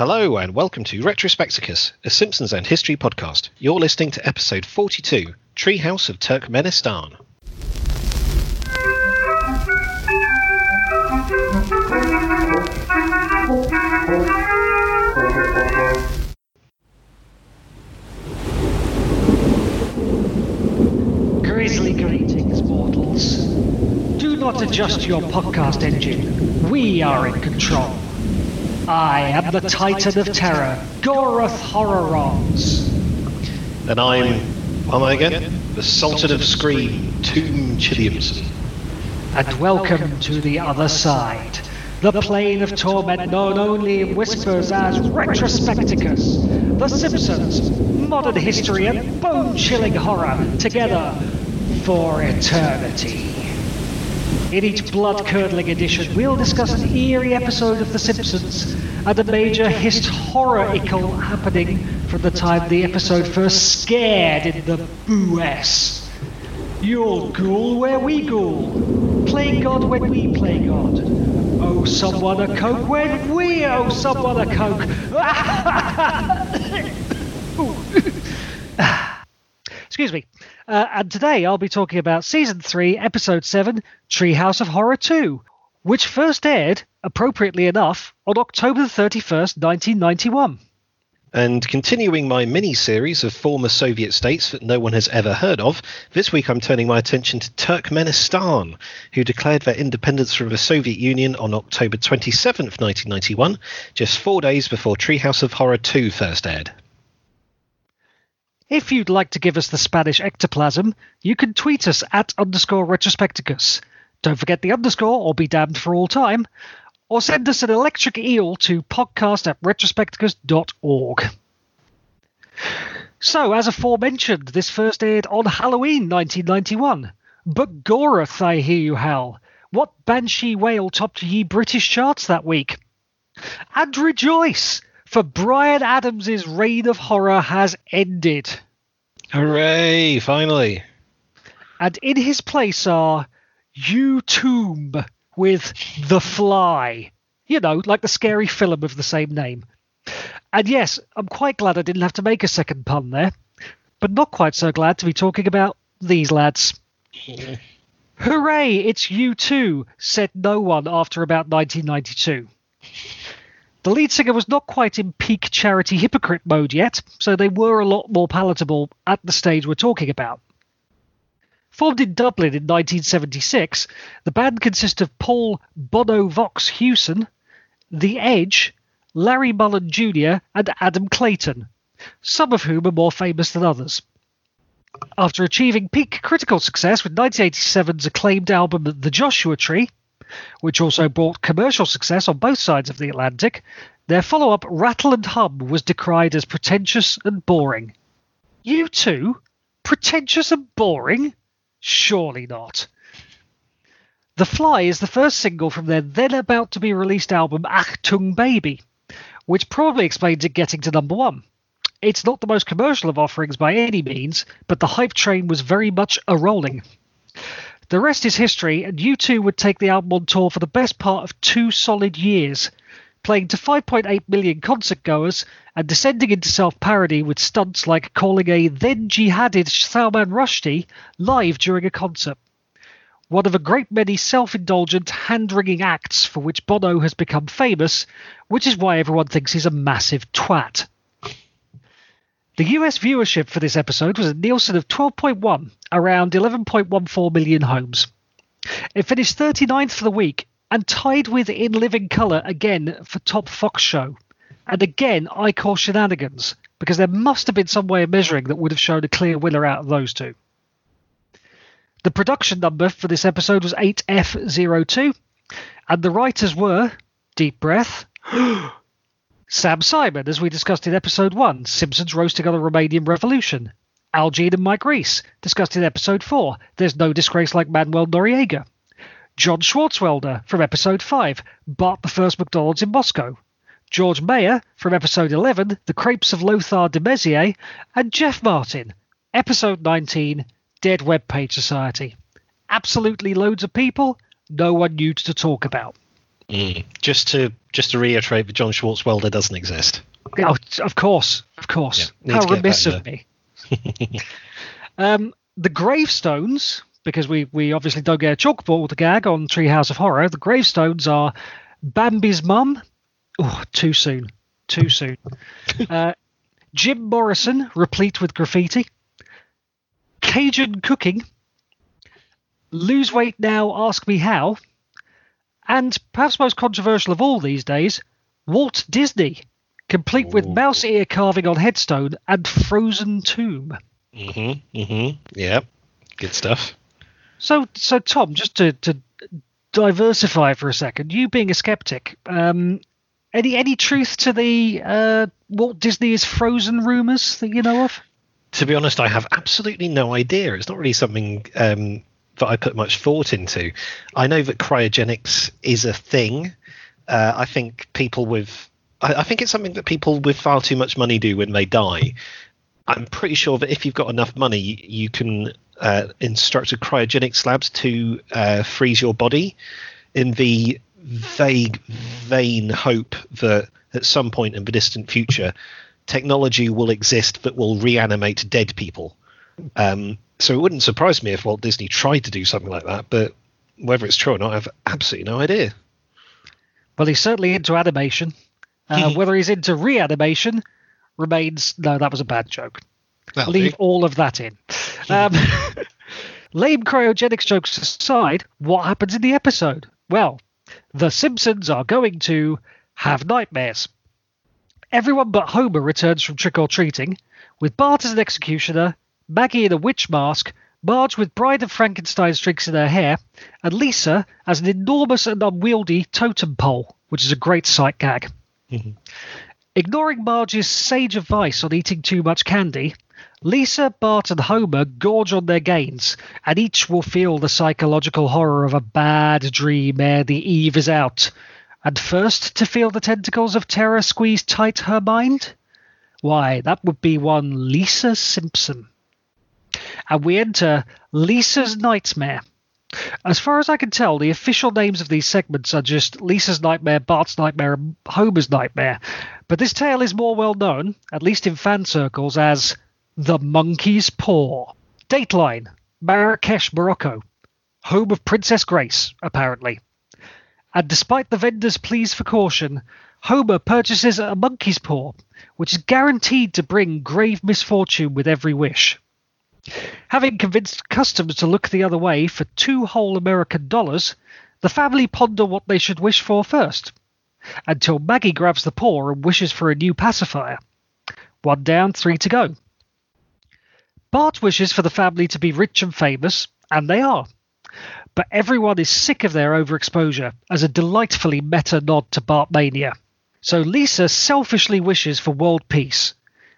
Hello and welcome to Retrospecticus, a Simpsons and History podcast. You're listening to episode 42, Treehouse of Turkmenistan. Grisly greetings, mortals. Do not adjust your podcast engine. We are in control. I am the Titan of Terror, Goroth Horrorons. And I'm, am I again? The Sultan of Scream, Tomb Chilliamson. And welcome to the other side. The plane of torment known only in whispers as Retrospecticus. The Simpsons, modern history and bone-chilling horror together for eternity. In each blood-curdling edition, we'll discuss an eerie episode of The Simpsons and a major hist horror-ical happening from the time the episode first scared in the US. You'll ghoul where we ghoul. Play God when we play God. Owe someone a Coke when we owe someone a Coke. Excuse me. Uh, and today I'll be talking about Season 3, Episode 7, Treehouse of Horror 2, which first aired, appropriately enough, on October 31st, 1991. And continuing my mini series of former Soviet states that no one has ever heard of, this week I'm turning my attention to Turkmenistan, who declared their independence from the Soviet Union on October 27th, 1991, just four days before Treehouse of Horror 2 first aired. If you'd like to give us the Spanish ectoplasm, you can tweet us at underscore retrospecticus. Don't forget the underscore or be damned for all time. Or send us an electric eel to podcast at retrospecticus.org. So, as aforementioned, this first aired on Halloween 1991. But Goroth, I hear you howl. What banshee whale topped ye British charts that week? And rejoice! For Bryan Adams' reign of horror has ended. Hooray, finally. And in his place are You Tomb with The Fly. You know, like the scary film of the same name. And yes, I'm quite glad I didn't have to make a second pun there, but not quite so glad to be talking about these lads. Hooray, it's you too, said no one after about 1992. The lead singer was not quite in peak charity hypocrite mode yet, so they were a lot more palatable at the stage we're talking about. Formed in Dublin in 1976, the band consists of Paul Bono Vox Hewson, The Edge, Larry Mullen Jr., and Adam Clayton, some of whom are more famous than others. After achieving peak critical success with 1987's acclaimed album The Joshua Tree, which also brought commercial success on both sides of the Atlantic, their follow up Rattle and Hum was decried as pretentious and boring. You too? Pretentious and boring? Surely not. The Fly is the first single from their then about to be released album Achtung Baby, which probably explains it getting to number one. It's not the most commercial of offerings by any means, but the hype train was very much a rolling. The rest is history, and U2 would take the album on tour for the best part of two solid years, playing to 5.8 million concert goers and descending into self parody with stunts like calling a then jihadid Salman Rushdie live during a concert. One of a great many self indulgent, hand wringing acts for which Bono has become famous, which is why everyone thinks he's a massive twat. The US viewership for this episode was a Nielsen of 12.1, around 11.14 million homes. It finished 39th for the week and tied with In Living Colour again for Top Fox Show. And again, I call shenanigans, because there must have been some way of measuring that would have shown a clear winner out of those two. The production number for this episode was 8F02, and the writers were, deep breath, Sam Simon, as we discussed in episode 1, Simpsons Roasting on the Romanian Revolution. Al Jean and Mike Reiss, discussed in episode 4, There's No Disgrace Like Manuel Noriega. John Swartzwelder from episode 5, Bart the First McDonald's in Moscow. George Meyer from episode 11, The Crepes of Lothar de Maizière, and Jeff Martin, episode 19, Dead Web Page Society. Absolutely loads of people, no one new to talk about. Mm. Just to just to reiterate that John Swartzwelder doesn't exist. Oh, of course, of course. Yeah, How remiss of me. um, the gravestones, because we we obviously don't get a chalkboard gag on Treehouse of Horror. The gravestones are Bambi's mum. Oh, too soon, too soon. uh, Jim Morrison, replete with graffiti. Cajun cooking. Lose weight now, ask me how. And perhaps most controversial of all these days, Walt Disney, complete with mouse ear carving on headstone and frozen tomb. Mm-hmm. Mm-hmm. Yeah. Good stuff. So, so Tom, just to, to diversify for a second, you being a skeptic, um, any any truth to the uh, Walt Disney is frozen rumors that you know of? To be honest, I have absolutely no idea. It's not really something um, that I put much thought into. I know that cryogenics is a thing. Uh, I think people with, I, I think it's something that people with far too much money do when they die. I'm pretty sure that if you've got enough money, you can uh, instruct a cryogenic slabs to uh, freeze your body in the vague, vain hope that at some point in the distant future, technology will exist that will reanimate dead people. Um, so it wouldn't surprise me if Walt Disney tried to do something like that, but whether it's true or not, I have absolutely no idea. Well, he's certainly into animation. Uh, whether he's into reanimation remains. No, that was a bad joke. That'll Leave do. all of that in. Um, lame cryogenics jokes aside, what happens in the episode? Well, the Simpsons are going to have nightmares. Everyone but Homer returns from trick or treating, with Bart as an executioner, Maggie in a witch mask, Marge with Bride of Frankenstein's drinks in her hair, and Lisa as an enormous and unwieldy totem pole, which is a great sight gag. Mm-hmm. Ignoring Marge's sage advice on eating too much candy, Lisa, Bart, and Homer gorge on their gains, and each will feel the psychological horror of a bad dream ere the eve is out. And first to feel the tentacles of terror squeeze tight her mind? Why, that would be one Lisa Simpson. And we enter Lisa's Nightmare. As far as I can tell, the official names of these segments are just Lisa's Nightmare, Bart's Nightmare, and Homer's Nightmare. But this tale is more well known, at least in fan circles, as The Monkey's Paw. Dateline Marrakesh, Morocco. Home of Princess Grace, apparently. And despite the vendor's pleas for caution, Homer purchases a monkey's paw, which is guaranteed to bring grave misfortune with every wish. Having convinced customers to look the other way for two whole American dollars, the family ponder what they should wish for first, until Maggie grabs the paw and wishes for a new pacifier. One down, three to go. Bart wishes for the family to be rich and famous, and they are. But everyone is sick of their overexposure as a delightfully meta nod to Bartmania. So Lisa selfishly wishes for world peace,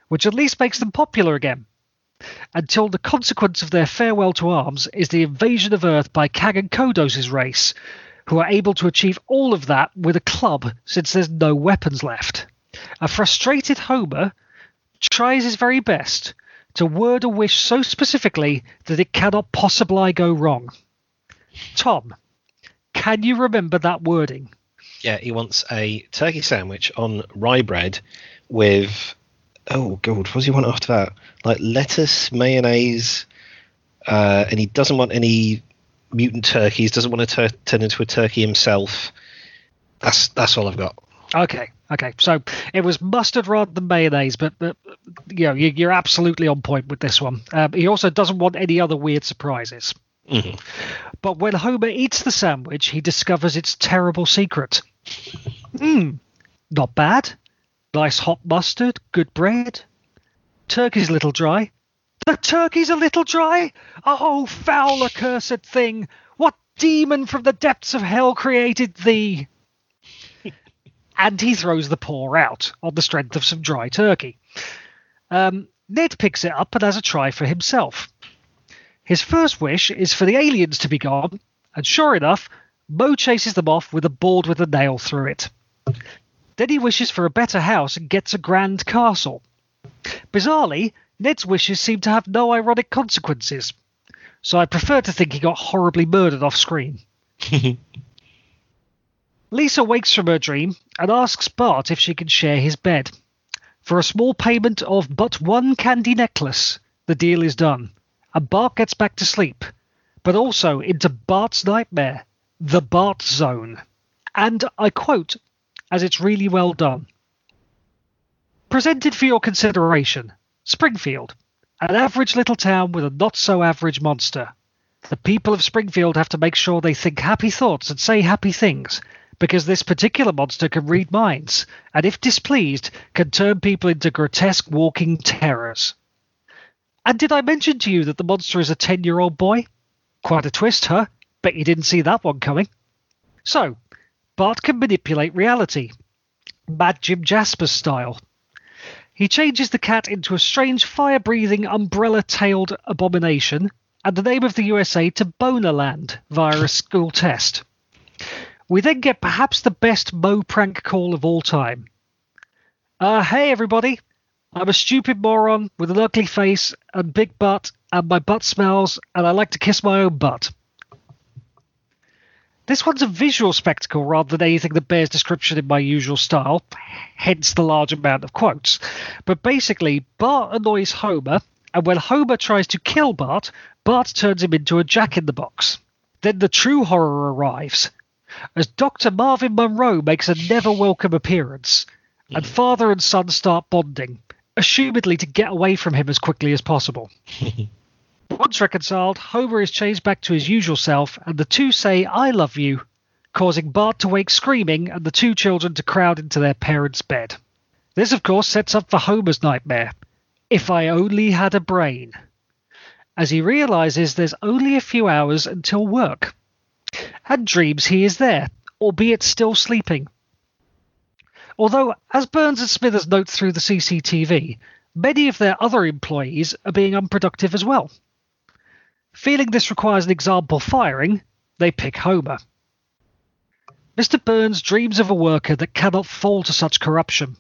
which at least makes them popular again until the consequence of their farewell to arms is the invasion of Earth by Kang and Kodos' race, who are able to achieve all of that with a club since there's no weapons left. A frustrated Homer tries his very best to word a wish so specifically that it cannot possibly go wrong. Tom, can you remember that wording? Yeah, he wants a turkey sandwich on rye bread with oh god, what does he want after that? Like lettuce, mayonnaise, uh, and he doesn't want any mutant turkeys. Doesn't want to tur- turn into a turkey himself. That's that's all I've got. Okay, okay. So it was mustard rather than mayonnaise, but, but you know, you, you're absolutely on point with this one. Um, he also doesn't want any other weird surprises. Mhm. But when Homer eats the sandwich, he discovers its terrible secret. Mmm, not bad. Nice hot mustard, good bread. Turkey's a little dry. The turkey's a little dry? Oh, foul accursed thing! What demon from the depths of hell created thee? and he throws the paw out on the strength of some dry turkey. Um, Ned picks it up and has a try for himself. His first wish is for the aliens to be gone, and sure enough, Moe chases them off with a board with a nail through it. Then he wishes for a better house and gets a grand castle. Bizarrely, Ned's wishes seem to have no ironic consequences, so I prefer to think he got horribly murdered off screen. Lisa wakes from her dream and asks Bart if she can share his bed. For a small payment of but one candy necklace, the deal is done, and Bart gets back to sleep, but also into Bart's nightmare, the Bart Zone. And I quote, as it's really well done. Presented for your consideration Springfield, an average little town with a not so average monster. The people of Springfield have to make sure they think happy thoughts and say happy things, because this particular monster can read minds, and if displeased, can turn people into grotesque walking terrors. And did I mention to you that the monster is a 10 year old boy? Quite a twist, huh? Bet you didn't see that one coming. So, Bart can manipulate reality. Mad Jim Jaspers style. He changes the cat into a strange fire breathing, umbrella tailed abomination and the name of the USA to Bonerland via a school test. We then get perhaps the best Moe prank call of all time. Uh, hey everybody, I'm a stupid moron with an ugly face and big butt, and my butt smells, and I like to kiss my own butt. This one's a visual spectacle rather than anything that bears description in my usual style, hence the large amount of quotes. But basically, Bart annoys Homer, and when Homer tries to kill Bart, Bart turns him into a jack in the box. Then the true horror arrives, as Dr. Marvin Monroe makes a never welcome appearance, and hmm. father and son start bonding, assumedly to get away from him as quickly as possible. Once reconciled, Homer is chased back to his usual self, and the two say, I love you, causing Bart to wake screaming and the two children to crowd into their parents' bed. This, of course, sets up for Homer's nightmare. If I only had a brain. As he realizes there's only a few hours until work, and dreams he is there, albeit still sleeping. Although, as Burns and Smithers note through the CCTV, many of their other employees are being unproductive as well. Feeling this requires an example firing, they pick Homer. Mr. Burns dreams of a worker that cannot fall to such corruption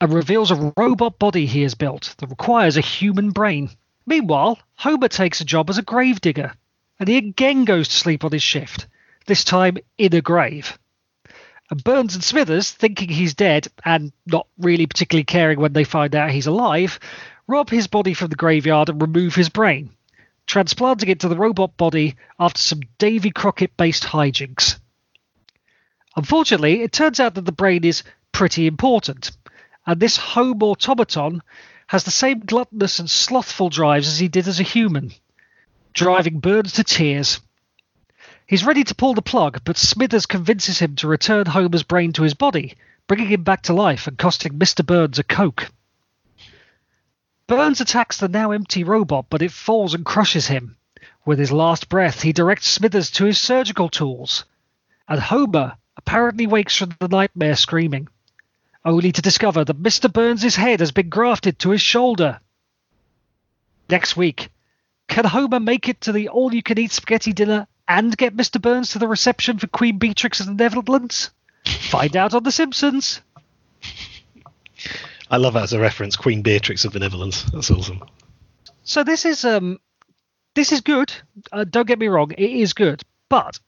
and reveals a robot body he has built that requires a human brain. Meanwhile, Homer takes a job as a gravedigger, and he again goes to sleep on his shift, this time in a grave. And Burns and Smithers, thinking he's dead and not really particularly caring when they find out he's alive, rob his body from the graveyard and remove his brain, transplanting it to the robot body after some Davy Crockett based hijinks. Unfortunately, it turns out that the brain is pretty important, and this home automaton has the same gluttonous and slothful drives as he did as a human, driving Burns to tears. He's ready to pull the plug, but Smithers convinces him to return Homer's brain to his body, bringing him back to life and costing Mr. Burns a Coke. Burns attacks the now empty robot, but it falls and crushes him. With his last breath, he directs Smithers to his surgical tools, and Homer apparently wakes from the nightmare screaming, only to discover that Mr. Burns's head has been grafted to his shoulder. Next week, can Homer make it to the all you can eat spaghetti dinner and get Mr. Burns to the reception for Queen Beatrix of the Netherlands? Find out on The Simpsons. I love that as a reference, Queen Beatrix of Netherlands. That's awesome. So this is um, this is good. Uh, don't get me wrong, it is good. But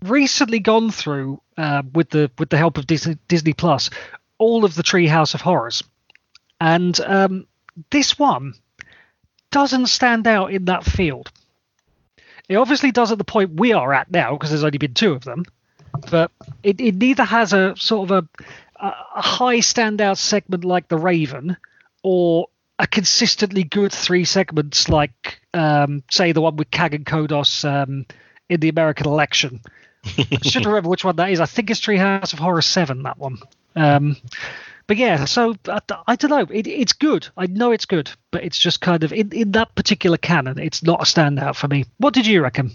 recently gone through uh, with the with the help of Disney, Disney Plus all of the Treehouse of Horrors, and um, this one doesn't stand out in that field. It obviously does at the point we are at now because there's only been two of them, but it, it neither has a sort of a, a high standout segment like The Raven or a consistently good three segments like, um, say, the one with Kang and Kodos um, in the American election. I should remember which one that is. I think it's Treehouse of Horror 7, that one. Um, but yeah, so I, I don't know. It, it's good. I know it's good, but it's just kind of in, in that particular canon, it's not a standout for me. What did you reckon?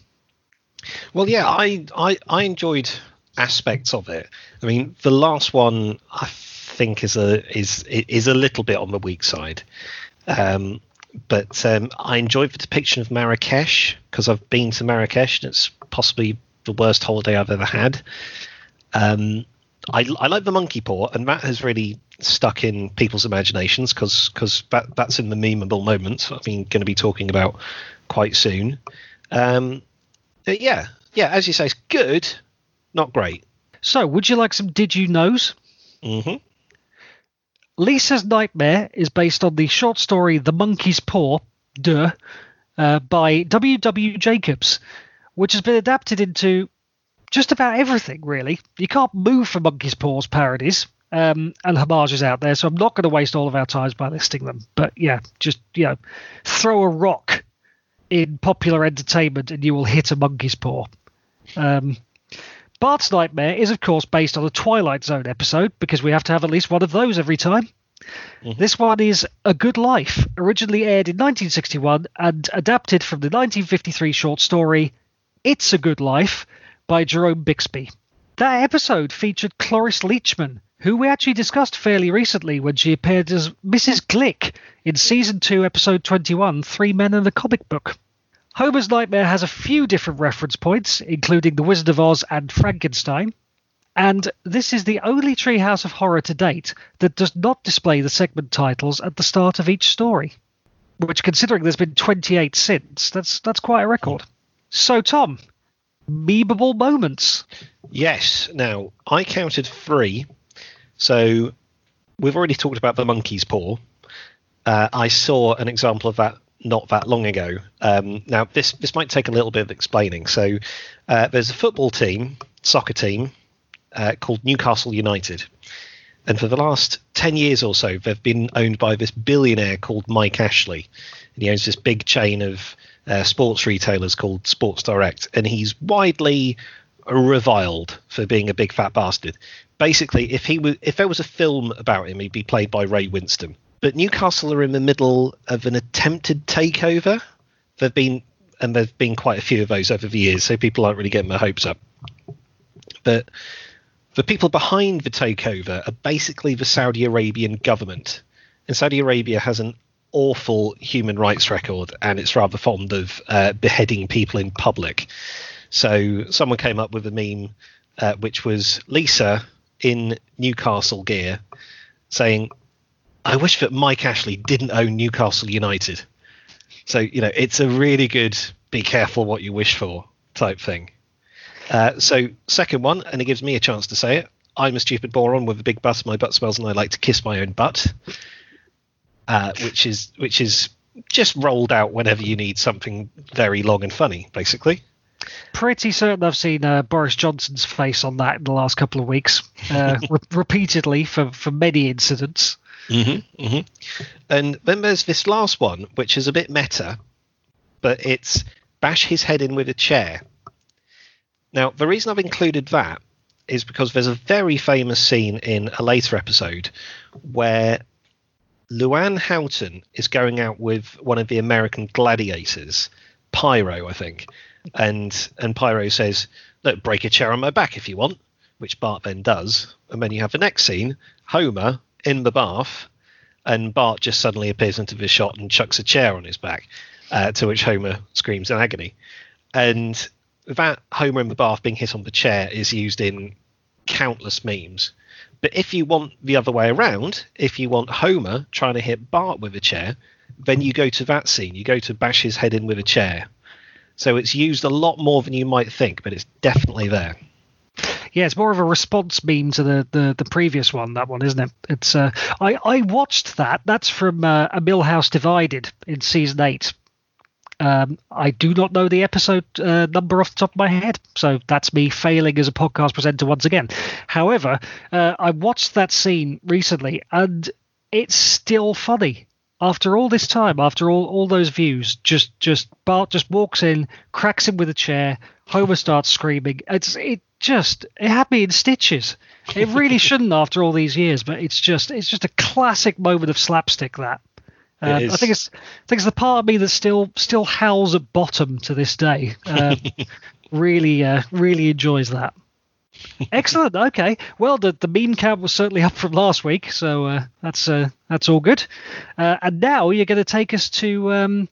Well, yeah, I, I, I enjoyed aspects of it. I mean, the last one I think is a is is a little bit on the weak side. Um, but um, I enjoyed the depiction of Marrakesh because I've been to Marrakesh and it's possibly the worst holiday I've ever had. Um, I, I like the monkey paw, and that has really stuck in people's imaginations because because that, that's in the memeable moments I've been going to be talking about quite soon. Um, yeah, yeah, as you say, it's good, not great. So, would you like some Did You Knows? hmm Lisa's Nightmare is based on the short story The Monkey's Paw, duh, uh, by W. W. Jacobs, which has been adapted into just about everything, really. You can't move for Monkey's Paws parodies um, and homages out there, so I'm not going to waste all of our time by listing them. But yeah, just, you know, throw a rock in popular entertainment and you will hit a monkey's paw. Um, Bart's Nightmare is, of course, based on a Twilight Zone episode because we have to have at least one of those every time. Mm-hmm. This one is A Good Life, originally aired in 1961 and adapted from the 1953 short story It's a Good Life by Jerome Bixby. That episode featured Cloris Leachman, who we actually discussed fairly recently when she appeared as Mrs. Glick in season 2, episode 21, Three Men and a Comic Book. Homer's Nightmare has a few different reference points, including The Wizard of Oz and Frankenstein. And this is the only Treehouse of Horror to date that does not display the segment titles at the start of each story. Which, considering there's been 28 since, that's that's quite a record. So, Tom, memeable moments. Yes. Now, I counted three. So we've already talked about the monkey's paw. Uh, I saw an example of that not that long ago. Um, now, this this might take a little bit of explaining. So uh, there's a football team, soccer team, uh, called Newcastle United. And for the last 10 years or so, they've been owned by this billionaire called Mike Ashley. And he owns this big chain of uh, sports retailers called Sports Direct. And he's widely reviled for being a big fat bastard. Basically, if he was, if there was a film about him, he'd be played by Ray Winstone. But Newcastle are in the middle of an attempted takeover. There've been, and there've been quite a few of those over the years, so people aren't really getting their hopes up. But the people behind the takeover are basically the Saudi Arabian government. And Saudi Arabia has an awful human rights record and it's rather fond of uh, beheading people in public. So someone came up with a meme uh, which was Lisa in Newcastle gear saying, I wish that Mike Ashley didn't own Newcastle United. So, you know, it's a really good be careful what you wish for type thing. Uh, so, second one, and it gives me a chance to say it. I'm a stupid moron with a big butt. My butt smells, and I like to kiss my own butt. Uh, which is which is just rolled out whenever you need something very long and funny, basically. Pretty certain I've seen uh, Boris Johnson's face on that in the last couple of weeks, uh, re- repeatedly for, for many incidents. Mm-hmm, mm-hmm. And then there's this last one, which is a bit meta, but it's bash his head in with a chair. Now, the reason I've included that is because there's a very famous scene in a later episode where Luann Houghton is going out with one of the American gladiators, Pyro, I think, and and Pyro says, "Look, break a chair on my back if you want," which Bart then does, and then you have the next scene, Homer in the bath, and Bart just suddenly appears into the shot and chucks a chair on his back, uh, to which Homer screams in agony, and that Homer in the bath being hit on the chair is used in countless memes. But if you want the other way around, if you want Homer trying to hit Bart with a chair, then you go to that scene. You go to bash his head in with a chair. So it's used a lot more than you might think, but it's definitely there. Yeah, it's more of a response meme to the, the, the previous one. That one, isn't it? It's uh, I I watched that. That's from uh, a Milhouse Divided in season eight. Um, I do not know the episode uh, number off the top of my head, so that's me failing as a podcast presenter once again. However, uh, I watched that scene recently, and it's still funny after all this time, after all, all those views. Just just Bart just walks in, cracks him with a chair. Homer starts screaming. It's it just it had me in stitches. It really shouldn't after all these years, but it's just it's just a classic moment of slapstick that. Uh. I think it's I think it's the part of me that still still howls at bottom to this day. Uh, really uh, really enjoys that. Excellent. Okay. Well, the the meme count was certainly up from last week, so uh, that's uh, that's all good. Uh, and now you're going to take us to um,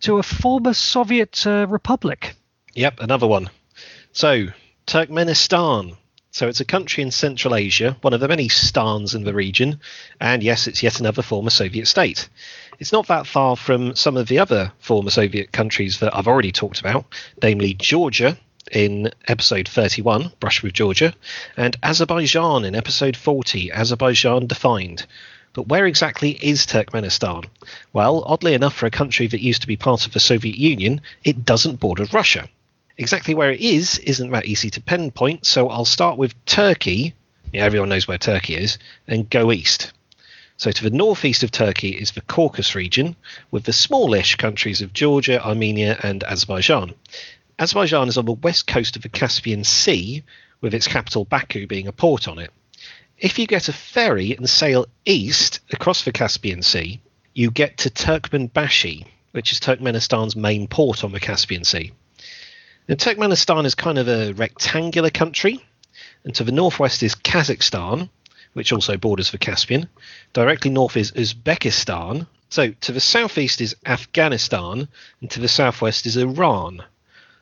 to a former Soviet uh, republic. Yep, another one. So, Turkmenistan. So, it's a country in Central Asia, one of the many stans in the region, and yes, it's yet another former Soviet state. It's not that far from some of the other former Soviet countries that I've already talked about, namely Georgia, in episode 31, Brush with Georgia, and Azerbaijan in episode 40, Azerbaijan Defined. But where exactly is Turkmenistan? Well, oddly enough, for a country that used to be part of the Soviet Union, it doesn't border Russia. Exactly where it is isn't that easy to pinpoint, so I'll start with Turkey. Yeah, everyone knows where Turkey is, and go east. So to the northeast of Turkey is the Caucasus region, with the smallish countries of Georgia, Armenia, and Azerbaijan. Azerbaijan is on the west coast of the Caspian Sea, with its capital Baku being a port on it. If you get a ferry and sail east across the Caspian Sea, you get to Turkmenbashi, which is Turkmenistan's main port on the Caspian Sea. Now, Turkmenistan is kind of a rectangular country, and to the northwest is Kazakhstan, which also borders the Caspian. Directly north is Uzbekistan. So to the southeast is Afghanistan, and to the southwest is Iran.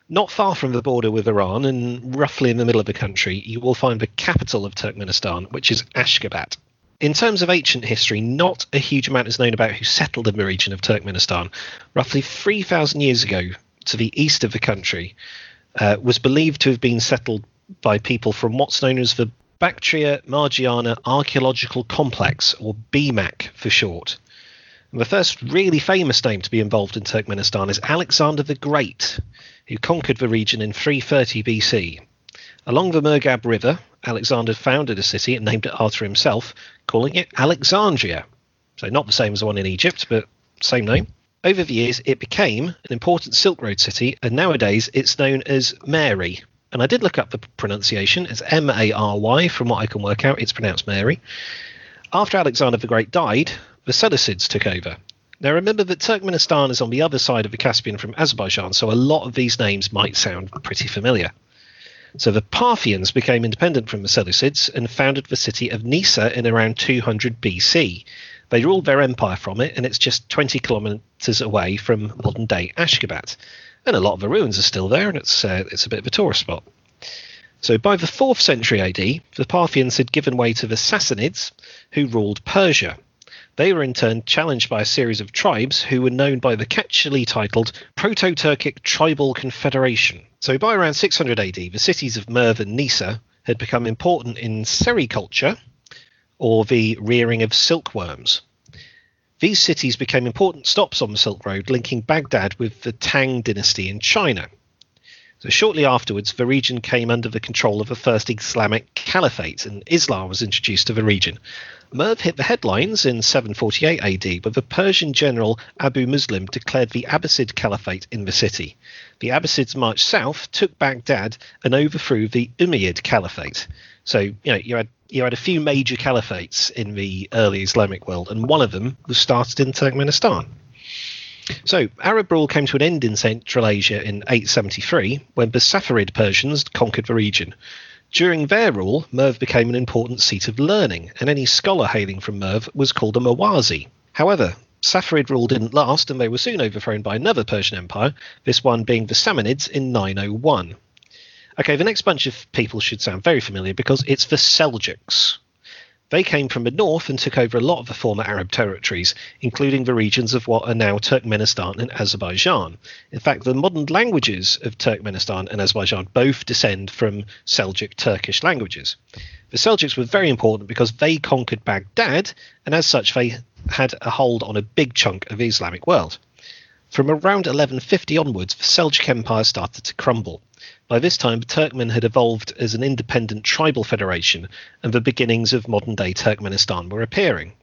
Not far from the border with Iran and roughly in the middle of the country, you will find the capital of Turkmenistan, which is Ashgabat. In terms of ancient history, not a huge amount is known about who settled in the region of Turkmenistan. Roughly 3,000 years ago, to the east of the country, uh, was believed to have been settled by people from what's known as the Bactria Margiana Archaeological Complex, or BMAC for short. And the first really famous name to be involved in Turkmenistan is Alexander the Great, who conquered the region in 330 BC. Along the Murghab River, Alexander founded a city and named it after himself, calling it Alexandria. So not the same as the one in Egypt, but same name. Over the years, it became an important Silk Road city, and nowadays it's known as Mary. And I did look up the pronunciation. It's M A R Y. From what I can work out, it's pronounced Mary. After Alexander the Great died, the Seleucids took over. Now remember that Turkmenistan is on the other side of the Caspian from Azerbaijan, so a lot of these names might sound pretty familiar. So the Parthians became independent from the Seleucids and founded the city of Nisa in around 200 BC. They ruled their empire from it, and it's just 20 kilometers away from modern day Ashgabat. And a lot of the ruins are still there, and it's uh, it's a bit of a tourist spot. So by the 4th century AD, the Parthians had given way to the Sassanids, who ruled Persia. They were in turn challenged by a series of tribes who were known by the catchily titled Proto Turkic Tribal Confederation. So by around 600 AD, the cities of Merv and Nisa had become important in sericulture, or the rearing of silkworms. These cities became important stops on the Silk Road, linking Baghdad with the Tang dynasty in China. So shortly afterwards, the region came under the control of the first Islamic caliphate, and Islam was introduced to the region. Merv hit the headlines in 748 AD, but the Persian general Abu Muslim declared the Abbasid Caliphate in the city. The Abbasids marched south, took Baghdad, and overthrew the Umayyad Caliphate. So, you know, you had you had a few major caliphates in the early Islamic world, and one of them was started in Turkmenistan. So, Arab rule came to an end in Central Asia in 873 when the Saffarid Persians conquered the region. During their rule, Merv became an important seat of learning, and any scholar hailing from Merv was called a Mawazi. However, Saffarid rule didn't last, and they were soon overthrown by another Persian empire, this one being the Samanids in 901. Okay, the next bunch of people should sound very familiar because it's the Seljuks. They came from the north and took over a lot of the former Arab territories, including the regions of what are now Turkmenistan and Azerbaijan. In fact, the modern languages of Turkmenistan and Azerbaijan both descend from Seljuk Turkish languages. The Seljuks were very important because they conquered Baghdad, and as such, they had a hold on a big chunk of the Islamic world. From around 1150 onwards, the Seljuk Empire started to crumble. By this time, Turkmen had evolved as an independent tribal federation, and the beginnings of modern day Turkmenistan were appearing.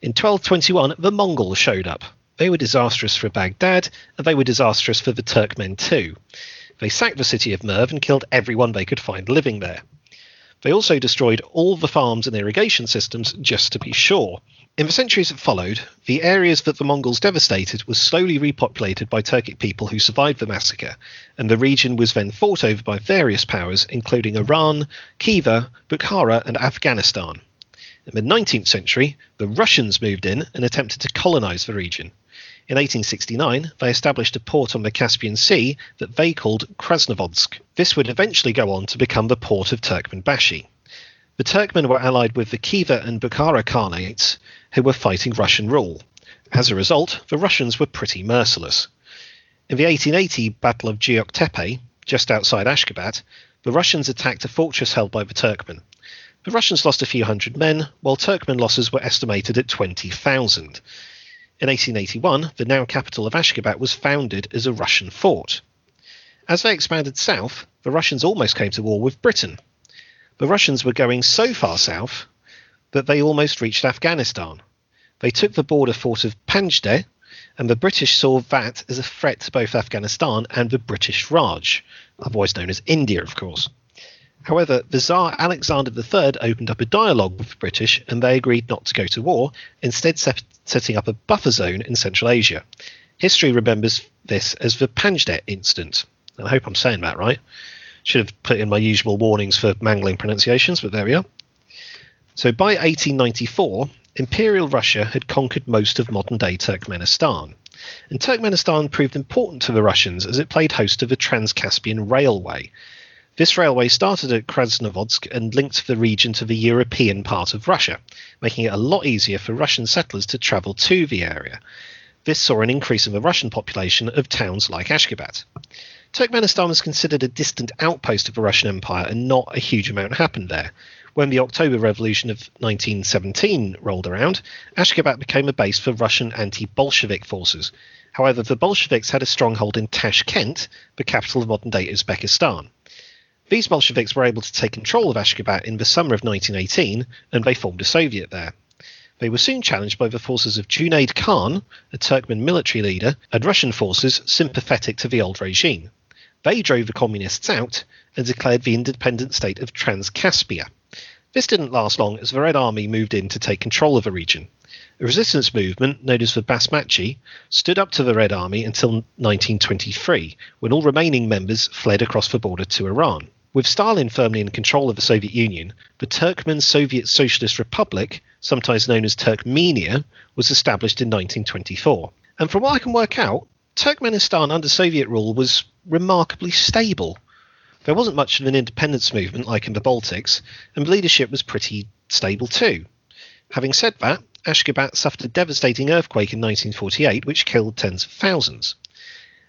In 1221, the Mongols showed up. They were disastrous for Baghdad, and they were disastrous for the Turkmen too. They sacked the city of Merv and killed everyone they could find living there. They also destroyed all the farms and irrigation systems just to be sure. In the centuries that followed, the areas that the Mongols devastated were slowly repopulated by Turkic people who survived the massacre, and the region was then fought over by various powers, including Iran, Khiva, Bukhara, and Afghanistan. In the 19th century, the Russians moved in and attempted to colonize the region. In 1869, they established a port on the Caspian Sea that they called Krasnovodsk. This would eventually go on to become the port of Turkmenbashi. The Turkmen were allied with the Khiva and Bukhara Khanates, who were fighting Russian rule. As a result, the Russians were pretty merciless. In the 1880 Battle of Geoktepe, just outside Ashgabat, the Russians attacked a fortress held by the Turkmen. The Russians lost a few hundred men, while Turkmen losses were estimated at 20,000. In 1881, the now capital of Ashgabat was founded as a Russian fort. As they expanded south, the Russians almost came to war with Britain. The Russians were going so far south that they almost reached Afghanistan. They took the border fort of Panjshir, and the British saw that as a threat to both Afghanistan and the British Raj, otherwise known as India, of course. However, the Tsar Alexander III opened up a dialogue with the British and they agreed not to go to war, instead set, setting up a buffer zone in Central Asia. History remembers this as the Panjshir incident. I hope I'm saying that right. Should have put in my usual warnings for mangling pronunciations, but there we are. So by 1894, Imperial Russia had conquered most of modern day Turkmenistan. And Turkmenistan proved important to the Russians as it played host to the Trans Caspian Railway. This railway started at Krasnovodsk and linked the region to the European part of Russia, making it a lot easier for Russian settlers to travel to the area. This saw an increase in the Russian population of towns like Ashgabat. Turkmenistan was considered a distant outpost of the Russian Empire, and not a huge amount happened there. When the October Revolution of 1917 rolled around, Ashgabat became a base for Russian anti Bolshevik forces. However, the Bolsheviks had a stronghold in Tashkent, the capital of modern day Uzbekistan. These Bolsheviks were able to take control of Ashgabat in the summer of 1918, and they formed a Soviet there. They were soon challenged by the forces of Junaid Khan, a Turkmen military leader, and Russian forces sympathetic to the old regime. They drove the communists out and declared the independent state of Transcaspia. This didn't last long as the Red Army moved in to take control of the region. The resistance movement, known as the Basmachi, stood up to the Red Army until 1923, when all remaining members fled across the border to Iran. With Stalin firmly in control of the Soviet Union, the Turkmen Soviet Socialist Republic, sometimes known as Turkmenia, was established in 1924. And from what I can work out, Turkmenistan under Soviet rule was remarkably stable. There wasn't much of an independence movement like in the Baltics, and leadership was pretty stable too. Having said that, Ashgabat suffered a devastating earthquake in 1948 which killed tens of thousands.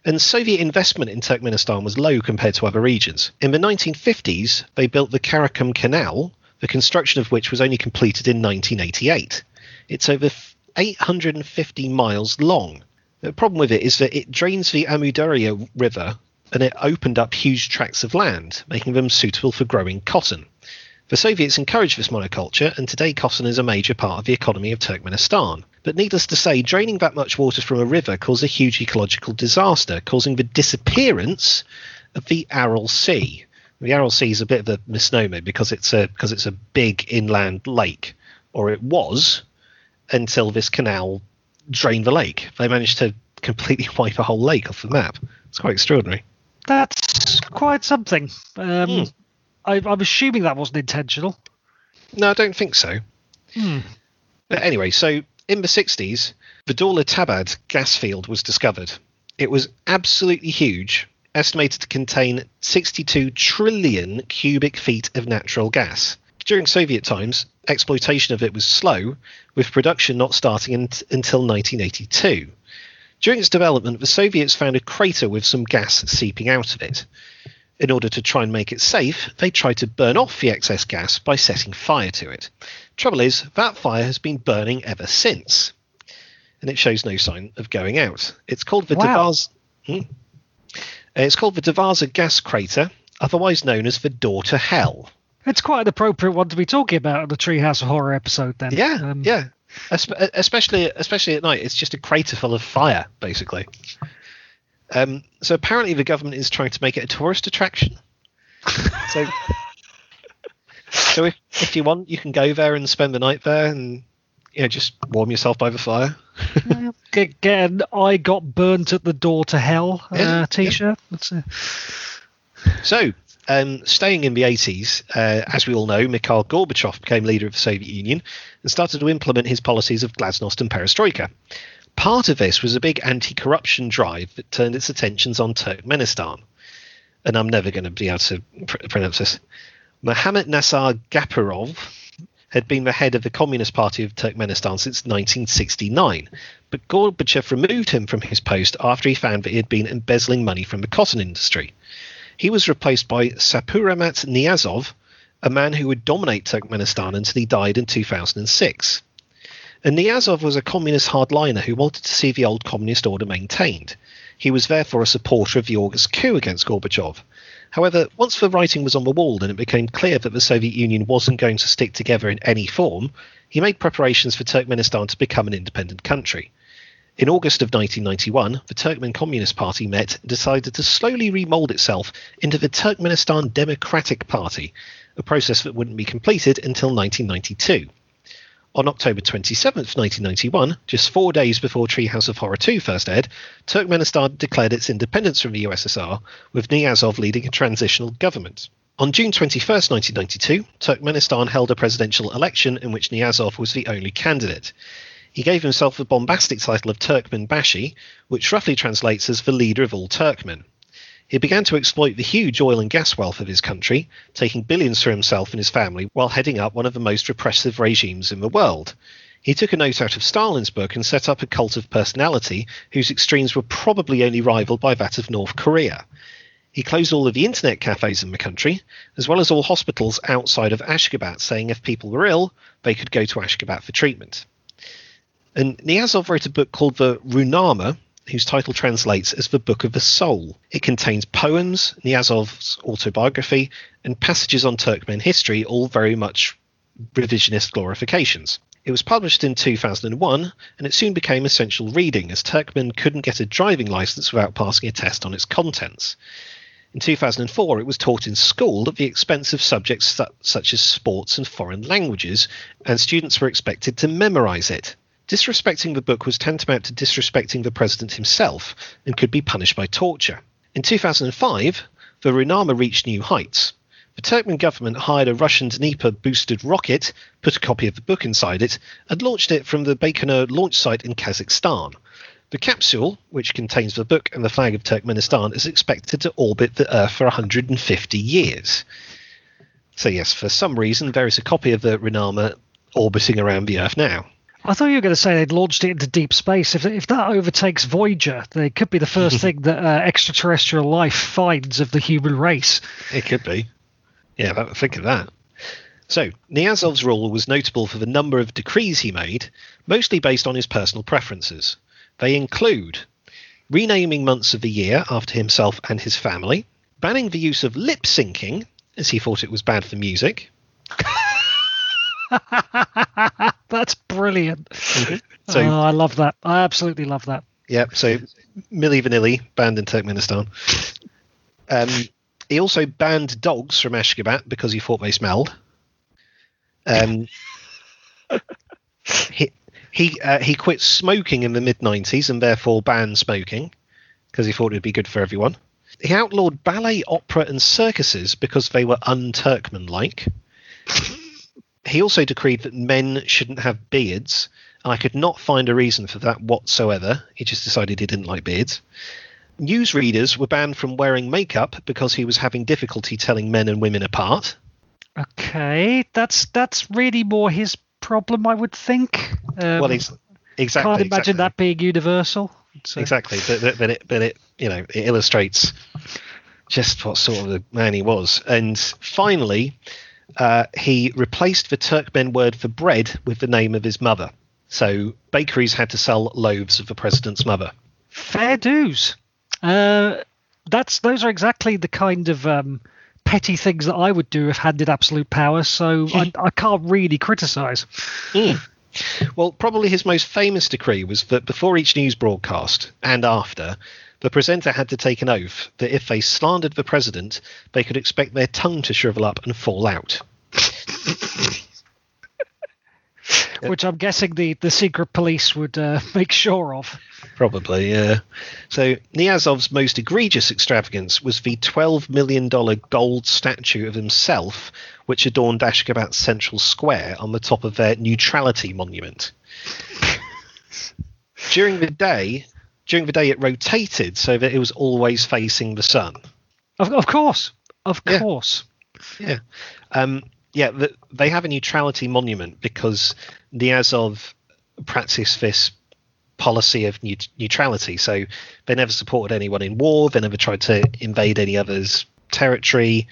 And Soviet investment in Turkmenistan was low compared to other regions. In the 1950s, they built the Karakum Canal, the construction of which was only completed in 1988. It's over 850 miles long the problem with it is that it drains the Amudarya River and it opened up huge tracts of land, making them suitable for growing cotton. The Soviets encouraged this monoculture, and today cotton is a major part of the economy of Turkmenistan. But needless to say, draining that much water from a river caused a huge ecological disaster, causing the disappearance of the Aral Sea. The Aral Sea is a bit of a misnomer because it's a because it's a big inland lake, or it was until this canal drained the lake. They managed to completely wipe a whole lake off the map. It's quite extraordinary. That's quite something. Um, hmm. I, am assuming that wasn't intentional. No, I don't think so. Hmm. But anyway, so in the 60s, the Dauletabad gas field was discovered. It was absolutely huge, estimated to contain 62 trillion cubic feet of natural gas. During Soviet times, exploitation of it was slow, with production not starting in, until 1982. During its development, the Soviets found a crater with some gas seeping out of it. In order to try and make it safe, they tried to burn off the excess gas by setting fire to it. Trouble is, that fire has been burning ever since, and it shows no sign of going out. It's called the wow. Hmm? It's called the Devarza gas crater, otherwise known as the door to hell. It's quite an appropriate one to be talking about in the Treehouse of Horror episode, then. Yeah, um, yeah. Especially, especially at night, it's just a crater full of fire, basically. Um, so apparently, the government is trying to make it a tourist attraction. so, so if if you want, you can go there and spend the night there, and you know, just warm yourself by the fire. get "I got burnt at the door to hell" uh, yeah, t-shirt. Yeah. So, um, staying in the 80s, uh, as we all know, Mikhail Gorbachev became leader of the Soviet Union and started to implement his policies of glasnost and perestroika. Part of this was a big anti corruption drive that turned its attentions on Turkmenistan. And I'm never going to be able to pr- pronounce this. Mohammad Nasar Gapurov had been the head of the Communist Party of Turkmenistan since 1969, but Gorbachev removed him from his post after he found that he had been embezzling money from the cotton industry. He was replaced by Saparmurat Niyazov, a man who would dominate Turkmenistan until he died in 2006. And Niyazov was a communist hardliner who wanted to see the old communist order maintained. He was therefore a supporter of the August coup against Gorbachev. However, once the writing was on the wall and it became clear that the Soviet Union wasn't going to stick together in any form, he made preparations for Turkmenistan to become an independent country. In August of 1991, the Turkmen Communist Party met and decided to slowly remold itself into the Turkmenistan Democratic Party, a process that wouldn't be completed until 1992. On October 27, 1991, just four days before Treehouse of Horror 2 first aired, Turkmenistan declared its independence from the USSR, with Niyazov leading a transitional government. On June 21, 1992, Turkmenistan held a presidential election in which Niyazov was the only candidate. He gave himself the bombastic title of Turkmenbashi, which roughly translates as the leader of all Turkmen. He began to exploit the huge oil and gas wealth of his country, taking billions for himself and his family while heading up one of the most repressive regimes in the world. He took a note out of Stalin's book and set up a cult of personality whose extremes were probably only rivaled by that of North Korea. He closed all of the internet cafes in the country, as well as all hospitals outside of Ashgabat, saying if people were ill, they could go to Ashgabat for treatment. And Niyazov wrote a book called the Ruhnama, whose title translates as the Book of the Soul. It contains poems, Niyazov's autobiography, and passages on Turkmen history, all very much revisionist glorifications. It was published in 2001, and it soon became essential reading, as Turkmen couldn't get a driving license without passing a test on its contents. In 2004, it was taught in school at the expense of subjects such as sports and foreign languages, and students were expected to memorize it. Disrespecting the book was tantamount to disrespecting the president himself and could be punished by torture. In 2005, the Ruhnama reached new heights. The Turkmen government hired a Russian Dnipro boosted rocket, put a copy of the book inside it, and launched it from the Baikonur launch site in Kazakhstan. The capsule, which contains the book and the flag of Turkmenistan, is expected to orbit the Earth for 150 years. So, yes, for some reason, there is a copy of the Ruhnama orbiting around the Earth now. I thought you were going to say they'd launched it into deep space. If, if that overtakes Voyager, they could be the first thing that uh, extraterrestrial life finds of the human race. It could be. Yeah, think of that. So, Niyazov's rule was notable for the number of decrees he made, mostly based on his personal preferences. They include renaming months of the year after himself and his family, banning the use of lip syncing, as he thought it was bad for music. That's brilliant. Mm-hmm. So, oh, I love that. I absolutely love that. Yeah. So Milli Vanilli banned in Turkmenistan. Um, he also banned dogs from Ashgabat because he thought they smelled. Um, he he uh, he quit smoking in the mid '90s and therefore banned smoking because he thought it'd be good for everyone. He outlawed ballet, opera, and circuses because they were un-Turkmen-like he also decreed that men shouldn't have beards. And I could not find a reason for that whatsoever. He just decided he didn't like beards. Newsreaders were banned from wearing makeup because he was having difficulty telling men and women apart. Okay, that's that's really more his problem, I would think. Um, well, he's, exactly. Can't imagine exactly. that being universal. So. Exactly, but, but it but it you know it illustrates just what sort of man he was. And finally, uh, he replaced the Turkmen word for bread with the name of his mother. So bakeries had to sell loaves of the president's mother. Fair dues. Uh, that's those are exactly the kind of um, petty things that I would do if handed absolute power. So I, I, can't really criticise. Mm. Well, probably his most famous decree was that before each news broadcast and after, the presenter had to take an oath that if they slandered the president, they could expect their tongue to shrivel up and fall out. Which I'm guessing the, the secret police would uh, make sure of. Probably, yeah. So Niyazov's most egregious extravagance was the $12 million gold statue of himself, which adorned Ashgabat Central Square on the top of their neutrality monument. During the day, during the day it rotated so that it was always facing the sun. Of, of course, of yeah. course. Yeah. Um, yeah, the, they have a neutrality monument because Niyazov practiced this policy of neutrality. So they never supported anyone in war. They never tried to invade any others' territory.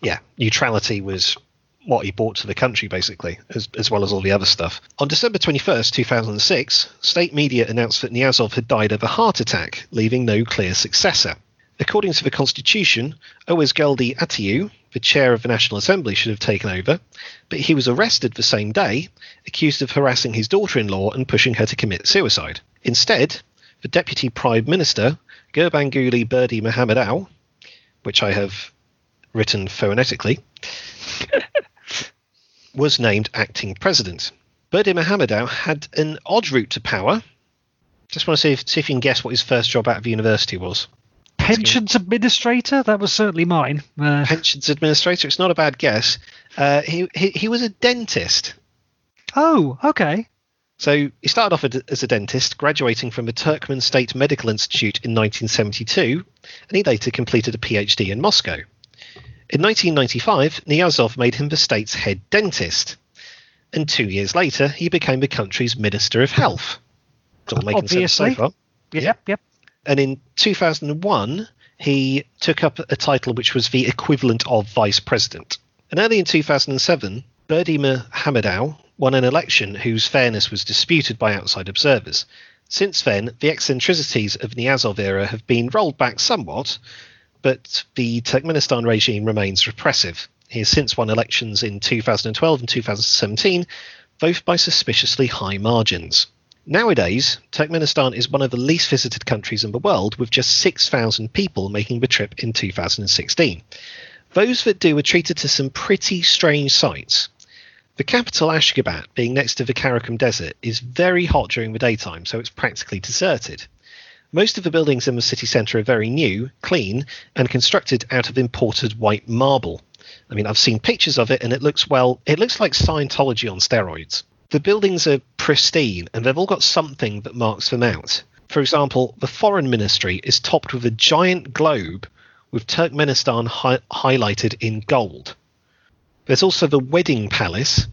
Yeah, neutrality was what he brought to the country, basically, as, as well as all the other stuff. On December 21st, 2006, state media announced that Niyazov had died of a heart attack, leaving no clear successor. According to the constitution, Owesgaldi Atiyu, the chair of the National Assembly, should have taken over, but he was arrested the same day, accused of harassing his daughter in law and pushing her to commit suicide. Instead, the deputy prime minister, Gurbanguly Berdimuhamedov, which I have written phonetically, was named acting president. Berdimuhamedov had an odd route to power. Just want to see if, see if you can guess what his first job out of university was. Pensions administrator? That was certainly mine. Uh, Pensions administrator. It's not a bad guess. Uh, he, he he was a dentist. oh, okay. So he started off as- a dentist, graduating from the Turkmen State Medical Institute in 1972, and he later completed a PhD in Moscow. In 1995, Niyazov made him the state's head dentist, and two years later, he became the country's Minister of Health. It's all making sense so Obviously. far. Yep, yep. And in 2001, he took up a title which was the equivalent of vice president. And early in 2007, Berdimuhamedov won an election whose fairness was disputed by outside observers. Since then, the eccentricities of the Niyazov era have been rolled back somewhat, but the Turkmenistan regime remains repressive. He has since won elections in 2012 and 2017, both by suspiciously high margins. Nowadays, Turkmenistan is one of the least visited countries in the world, with just 6,000 people making the trip in 2016. Those that do are treated to some pretty strange sights. The capital, Ashgabat, being next to the Karakum Desert, is very hot during the daytime, so it's practically deserted. Most of the buildings in the city centre are very new, clean, and constructed out of imported white marble. I mean, I've seen pictures of it, and it looks well. It looks like Scientology on steroids. The buildings are pristine, and they've all got something that marks them out. For example, the foreign ministry is topped with a giant globe with Turkmenistan hi- highlighted in gold. There's also the wedding palace,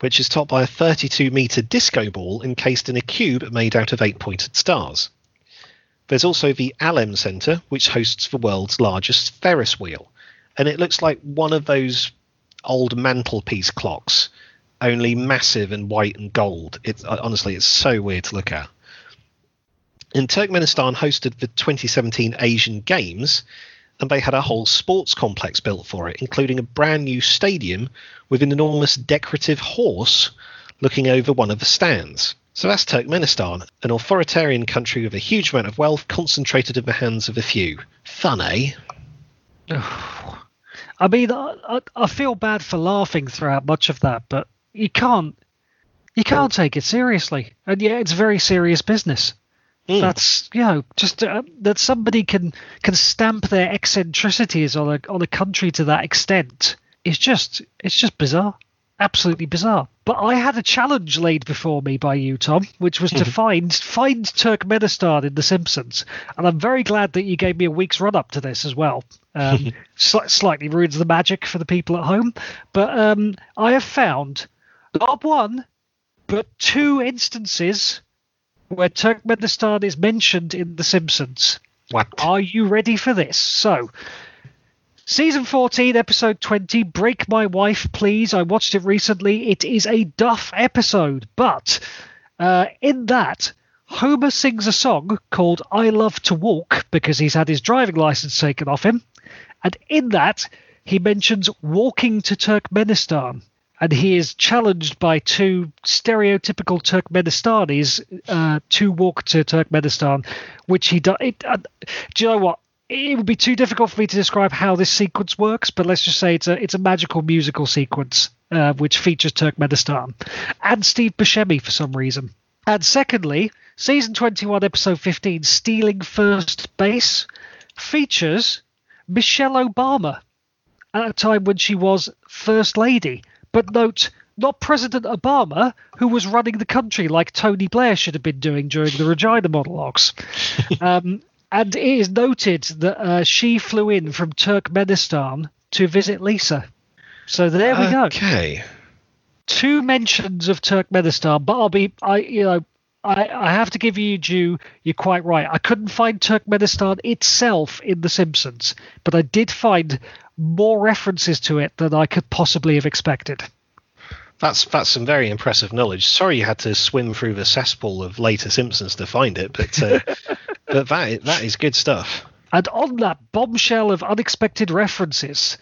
which is topped by a 32 metre disco ball encased in a cube made out of eight pointed stars. There's also the Alem Centre, which hosts the world's largest Ferris wheel, and it looks like one of those old mantelpiece clocks, only massive and white and gold. It's uh, honestly, it's so weird to look at. And Turkmenistan hosted the 2017 Asian Games, and they had a whole sports complex built for it, including a brand new stadium with an enormous decorative horse looking over one of the stands. So that's Turkmenistan, an authoritarian country with a huge amount of wealth concentrated in the hands of a few. Fun, eh? I mean, I, I, I feel bad for laughing throughout much of that, but you can't you can't take it seriously, and yeah, it's very serious business. Mm. That's you know just uh, that somebody can can stamp their eccentricities on a on a country to that extent is just it's just bizarre, absolutely bizarre. But I had a challenge laid before me by you, Tom, which was to find find Turkmenistan in The Simpsons, and I'm very glad that you gave me a week's run up to this as well. Um, sli- slightly ruins the magic for the people at home, but um, I have found not one but two instances where Turkmenistan is mentioned in The Simpsons. What? Are you ready for this? So, season 14, episode 20, Brake My Wife, Please. I watched it recently. It is a duff episode, but uh, in that, Homer sings a song called I Love to Walk because he's had his driving license taken off him. And in that, he mentions walking to Turkmenistan. And he is challenged by two stereotypical Turkmenistanis uh, to walk to Turkmenistan, which he does. Uh, do you know what? It would be too difficult for me to describe how this sequence works, but let's just say it's a it's a magical musical sequence uh, which features Turkmenistan and Steve Buscemi for some reason. And secondly, season 21, episode 15, Stealing First Base, features Michelle Obama at a time when she was First Lady. But note, not President Obama, who was running the country like Tony Blair should have been doing during the Regina monologues. um, and it is noted that uh, she flew in from Turkmenistan to visit Lisa. So there we go Okay. two mentions of Turkmenistan, but I'll be, I, you know, I, I have to give you due. You're quite right. I couldn't find Turkmenistan itself in The Simpsons, but I did find more references to it than I could possibly have expected. That's that's some very impressive knowledge. Sorry you had to swim through the cesspool of later Simpsons to find it, but uh, but that that is good stuff. And on that bombshell of unexpected references,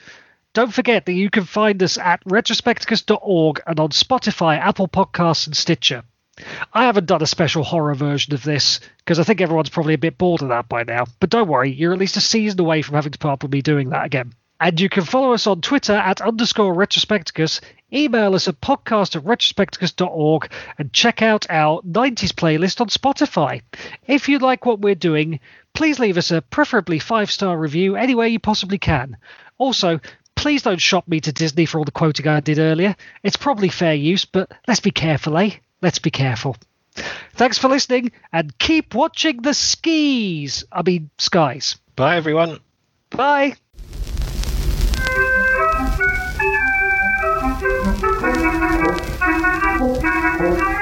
don't forget that you can find us at retrospecticus.org and on Spotify, Apple Podcasts, and Stitcher. I haven't done a special horror version of this because I think everyone's probably a bit bored of that by now. But don't worry, you're at least a season away from having to put up with me doing that again. And you can follow us on Twitter at underscore retrospecticus, email us at podcast at retrospecticus.org, and check out our 90s playlist on Spotify. If you like what we're doing, please leave us a preferably five star review anywhere you possibly can. Also, please don't shop me to Disney for all the quoting I did earlier. It's probably fair use, but let's be careful, eh? Let's be careful. Thanks for listening and keep watching the skis. I mean, skies. Bye, everyone. Bye. Thank you.